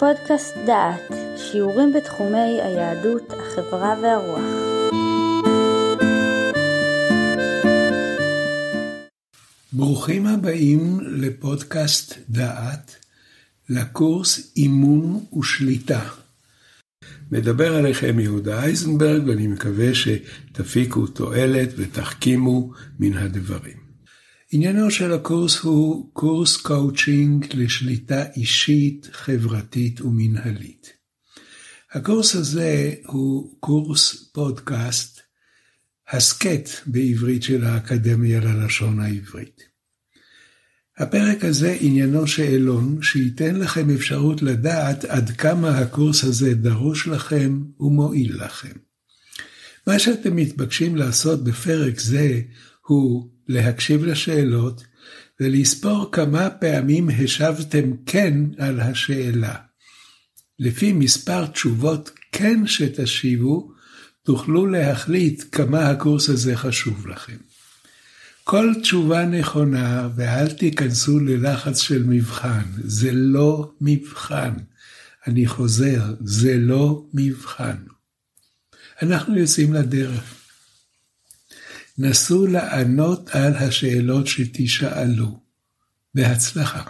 פודקאסט דעת, שיעורים בתחומי היהדות, החברה והרוח. ברוכים הבאים לפודקאסט דעת, לקורס אימון ושליטה. מדבר עליכם יהודה אייזנברג ואני מקווה שתפיקו תועלת ותחכימו מן הדברים. עניינו של הקורס הוא קורס קואוצ'ינג לשליטה אישית, חברתית ומנהלית. הקורס הזה הוא קורס פודקאסט, הסכת בעברית של האקדמיה ללשון העברית. הפרק הזה עניינו שאלון שייתן לכם אפשרות לדעת עד כמה הקורס הזה דרוש לכם ומועיל לכם. מה שאתם מתבקשים לעשות בפרק זה הוא להקשיב לשאלות ולספור כמה פעמים השבתם כן על השאלה. לפי מספר תשובות כן שתשיבו, תוכלו להחליט כמה הקורס הזה חשוב לכם. כל תשובה נכונה, ואל תיכנסו ללחץ של מבחן, זה לא מבחן. אני חוזר, זה לא מבחן. אנחנו יוצאים לדרך. נסו לענות על השאלות שתשאלו. בהצלחה.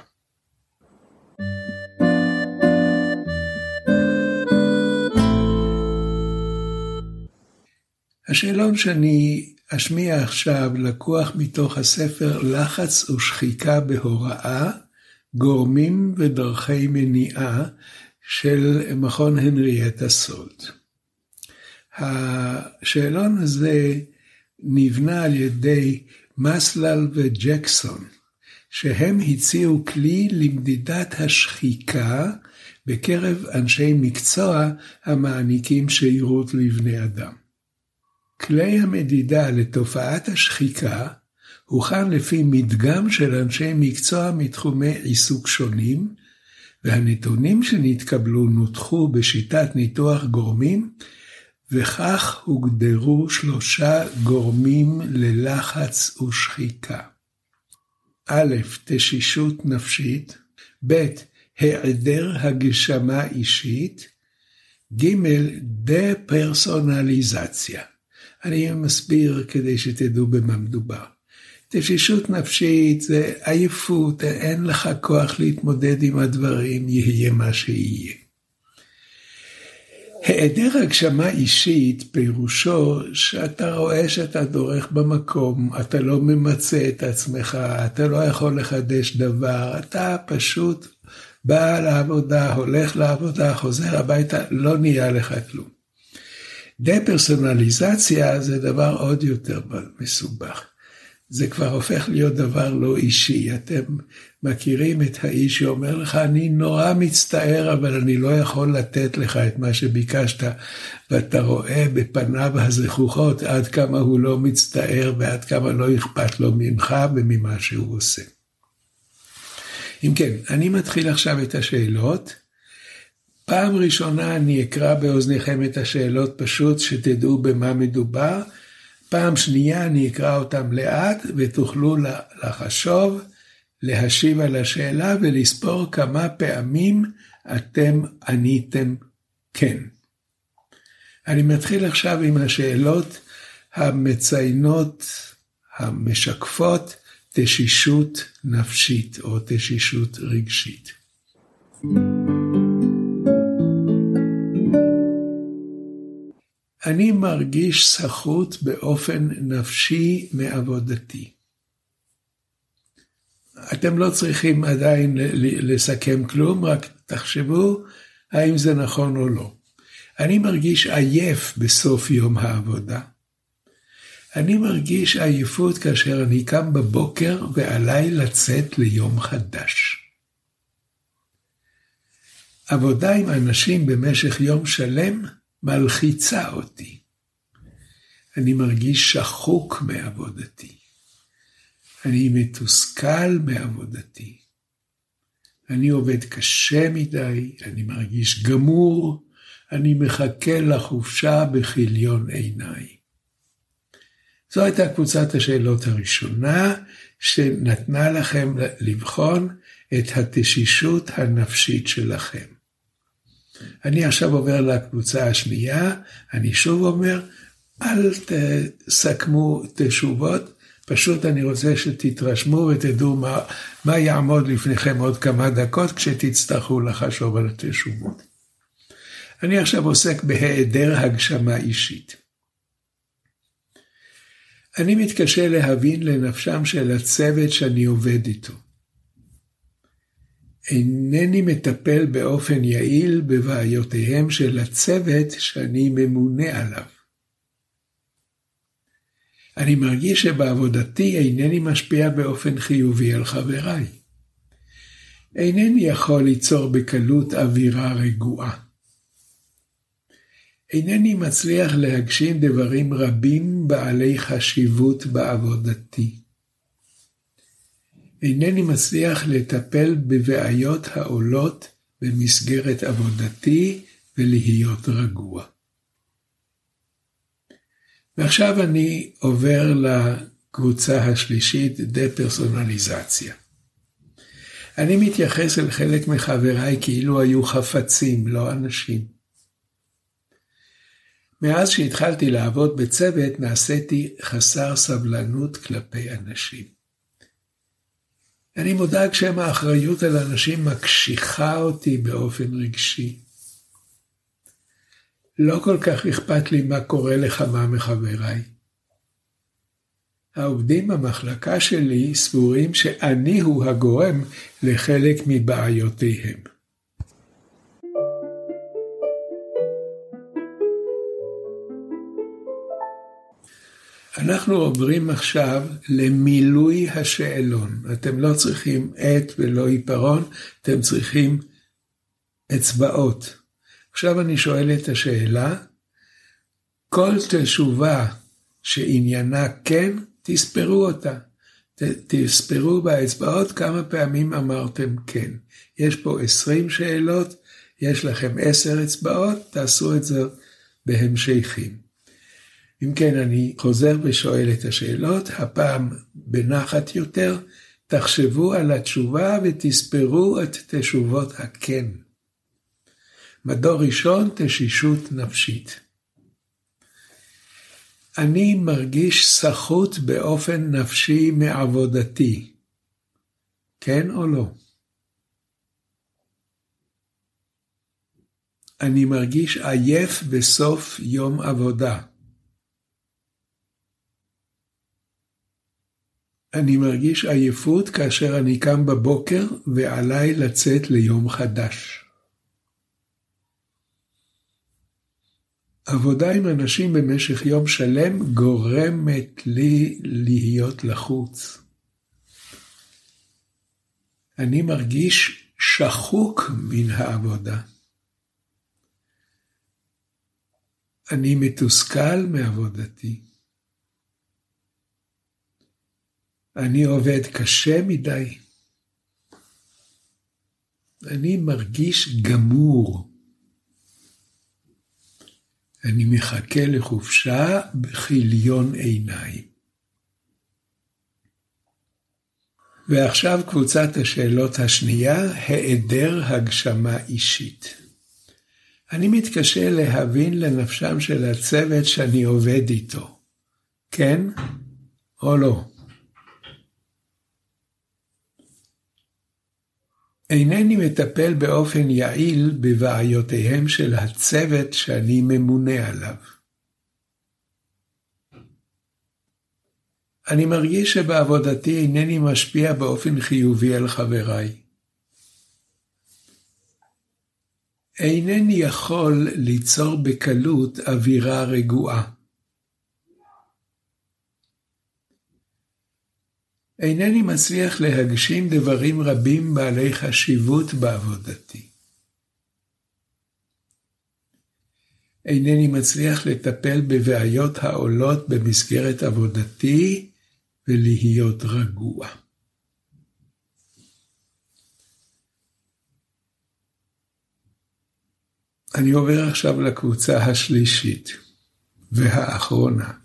השאלון שאני אשמיע עכשיו לקוח מתוך הספר לחץ ושחיקה בהוראה, גורמים ודרכי מניעה של מכון הנריאטה סולט. השאלון הזה נבנה על ידי מסלל וג'קסון, שהם הציעו כלי למדידת השחיקה בקרב אנשי מקצוע המעניקים שירות לבני אדם. כלי המדידה לתופעת השחיקה הוכן לפי מדגם של אנשי מקצוע מתחומי עיסוק שונים, והנתונים שנתקבלו נותחו בשיטת ניתוח גורמים וכך הוגדרו שלושה גורמים ללחץ ושחיקה. א', תשישות נפשית, ב', היעדר הגשמה אישית, ג', דה-פרסונליזציה. אני מסביר כדי שתדעו במה מדובר. תשישות נפשית זה עייפות, אין לך כוח להתמודד עם הדברים, יהיה מה שיהיה. היעדר הגשמה אישית פירושו שאתה רואה שאתה דורך במקום, אתה לא ממצה את עצמך, אתה לא יכול לחדש דבר, אתה פשוט בא לעבודה, הולך לעבודה, חוזר הביתה, לא נהיה לך כלום. דה-פרסונליזציה זה דבר עוד יותר מסובך. זה כבר הופך להיות דבר לא אישי. אתם מכירים את האיש שאומר לך, אני נורא מצטער, אבל אני לא יכול לתת לך את מה שביקשת, ואתה רואה בפניו הזכוכות עד כמה הוא לא מצטער ועד כמה לא אכפת לו ממך וממה שהוא עושה. אם כן, אני מתחיל עכשיו את השאלות. פעם ראשונה אני אקרא באוזניכם את השאלות פשוט, שתדעו במה מדובר. פעם שנייה אני אקרא אותם לאט ותוכלו לחשוב, להשיב על השאלה ולספור כמה פעמים אתם עניתם כן. אני מתחיל עכשיו עם השאלות המציינות, המשקפות תשישות נפשית או תשישות רגשית. אני מרגיש סחוט באופן נפשי מעבודתי. אתם לא צריכים עדיין לסכם כלום, רק תחשבו האם זה נכון או לא. אני מרגיש עייף בסוף יום העבודה. אני מרגיש עייפות כאשר אני קם בבוקר ועליי לצאת ליום חדש. עבודה עם אנשים במשך יום שלם מלחיצה אותי. אני מרגיש שחוק מעבודתי. אני מתוסכל מעבודתי. אני עובד קשה מדי, אני מרגיש גמור, אני מחכה לחופשה בכיליון עיניי. זו הייתה קבוצת השאלות הראשונה, שנתנה לכם לבחון את התשישות הנפשית שלכם. אני עכשיו עובר לקבוצה השנייה, אני שוב אומר, אל תסכמו תשובות, פשוט אני רוצה שתתרשמו ותדעו מה, מה יעמוד לפניכם עוד כמה דקות כשתצטרכו לחשוב על התשובות. אני עכשיו עוסק בהיעדר הגשמה אישית. אני מתקשה להבין לנפשם של הצוות שאני עובד איתו. אינני מטפל באופן יעיל בבעיותיהם של הצוות שאני ממונה עליו. אני מרגיש שבעבודתי אינני משפיע באופן חיובי על חבריי. אינני יכול ליצור בקלות אווירה רגועה. אינני מצליח להגשים דברים רבים בעלי חשיבות בעבודתי. אינני מצליח לטפל בבעיות העולות במסגרת עבודתי ולהיות רגוע. ועכשיו אני עובר לקבוצה השלישית, דה-פרסונליזציה. אני מתייחס אל חלק מחבריי כאילו היו חפצים, לא אנשים. מאז שהתחלתי לעבוד בצוות, נעשיתי חסר סבלנות כלפי אנשים. אני מודאג שמא האחריות על אנשים מקשיחה אותי באופן רגשי. לא כל כך אכפת לי מה קורה לכמה מחבריי. העובדים במחלקה שלי סבורים שאני הוא הגורם לחלק מבעיותיהם. אנחנו עוברים עכשיו למילוי השאלון. אתם לא צריכים עט ולא עיפרון, אתם צריכים אצבעות. עכשיו אני שואל את השאלה, כל תשובה שעניינה כן, תספרו אותה. תספרו באצבעות כמה פעמים אמרתם כן. יש פה 20 שאלות, יש לכם 10 אצבעות, תעשו את זה בהמשכים. אם כן, אני חוזר ושואל את השאלות, הפעם בנחת יותר, תחשבו על התשובה ותספרו את תשובות הכן. מדור ראשון, תשישות נפשית. אני מרגיש סחוט באופן נפשי מעבודתי. כן או לא? אני מרגיש עייף בסוף יום עבודה. אני מרגיש עייפות כאשר אני קם בבוקר ועליי לצאת ליום חדש. עבודה עם אנשים במשך יום שלם גורמת לי להיות לחוץ. אני מרגיש שחוק מן העבודה. אני מתוסכל מעבודתי. אני עובד קשה מדי. אני מרגיש גמור. אני מחכה לחופשה בכיליון עיניים. ועכשיו קבוצת השאלות השנייה, היעדר הגשמה אישית. אני מתקשה להבין לנפשם של הצוות שאני עובד איתו, כן או לא. אינני מטפל באופן יעיל בבעיותיהם של הצוות שאני ממונה עליו. אני מרגיש שבעבודתי אינני משפיע באופן חיובי על חבריי. אינני יכול ליצור בקלות אווירה רגועה. אינני מצליח להגשים דברים רבים בעלי חשיבות בעבודתי. אינני מצליח לטפל בבעיות העולות במסגרת עבודתי ולהיות רגוע. אני עובר עכשיו לקבוצה השלישית והאחרונה.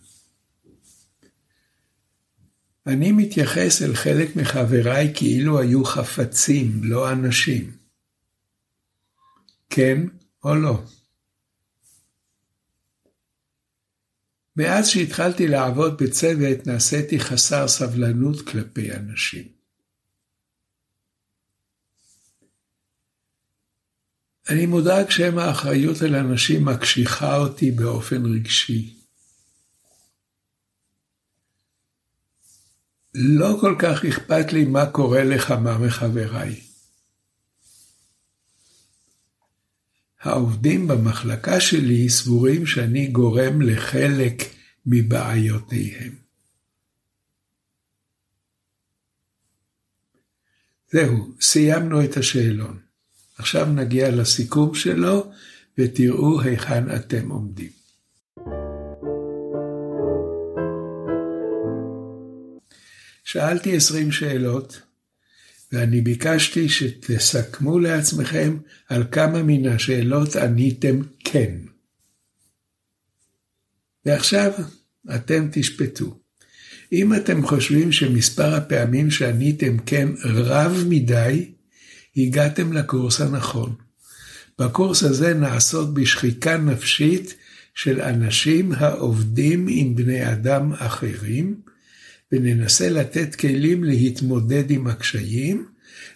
אני מתייחס אל חלק מחבריי כאילו היו חפצים, לא אנשים. כן או לא? מאז שהתחלתי לעבוד בצוות נעשיתי חסר סבלנות כלפי אנשים. אני מודאג שמא האחריות על אנשים מקשיחה אותי באופן רגשי. לא כל כך אכפת לי מה קורה לכמה מחבריי. העובדים במחלקה שלי סבורים שאני גורם לחלק מבעיותיהם. זהו, סיימנו את השאלון. עכשיו נגיע לסיכום שלו ותראו היכן אתם עומדים. שאלתי עשרים שאלות, ואני ביקשתי שתסכמו לעצמכם על כמה מן השאלות עניתם כן. ועכשיו אתם תשפטו. אם אתם חושבים שמספר הפעמים שעניתם כן רב מדי, הגעתם לקורס הנכון. בקורס הזה נעסוק בשחיקה נפשית של אנשים העובדים עם בני אדם אחרים, וננסה לתת כלים להתמודד עם הקשיים,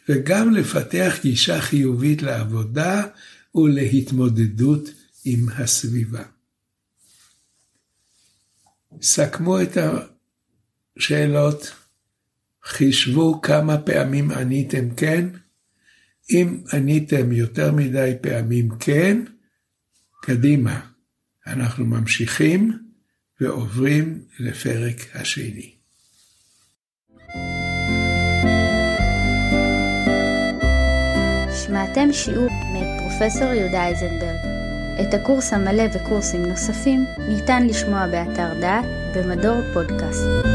וגם לפתח גישה חיובית לעבודה ולהתמודדות עם הסביבה. סכמו את השאלות, חישבו כמה פעמים עניתם כן, אם עניתם יותר מדי פעמים כן, קדימה, אנחנו ממשיכים ועוברים לפרק השני. שמעתם שיעור מאת פרופסור יהודה איזנברג. את הקורס המלא וקורסים נוספים ניתן לשמוע באתר דעת במדור פודקאסט.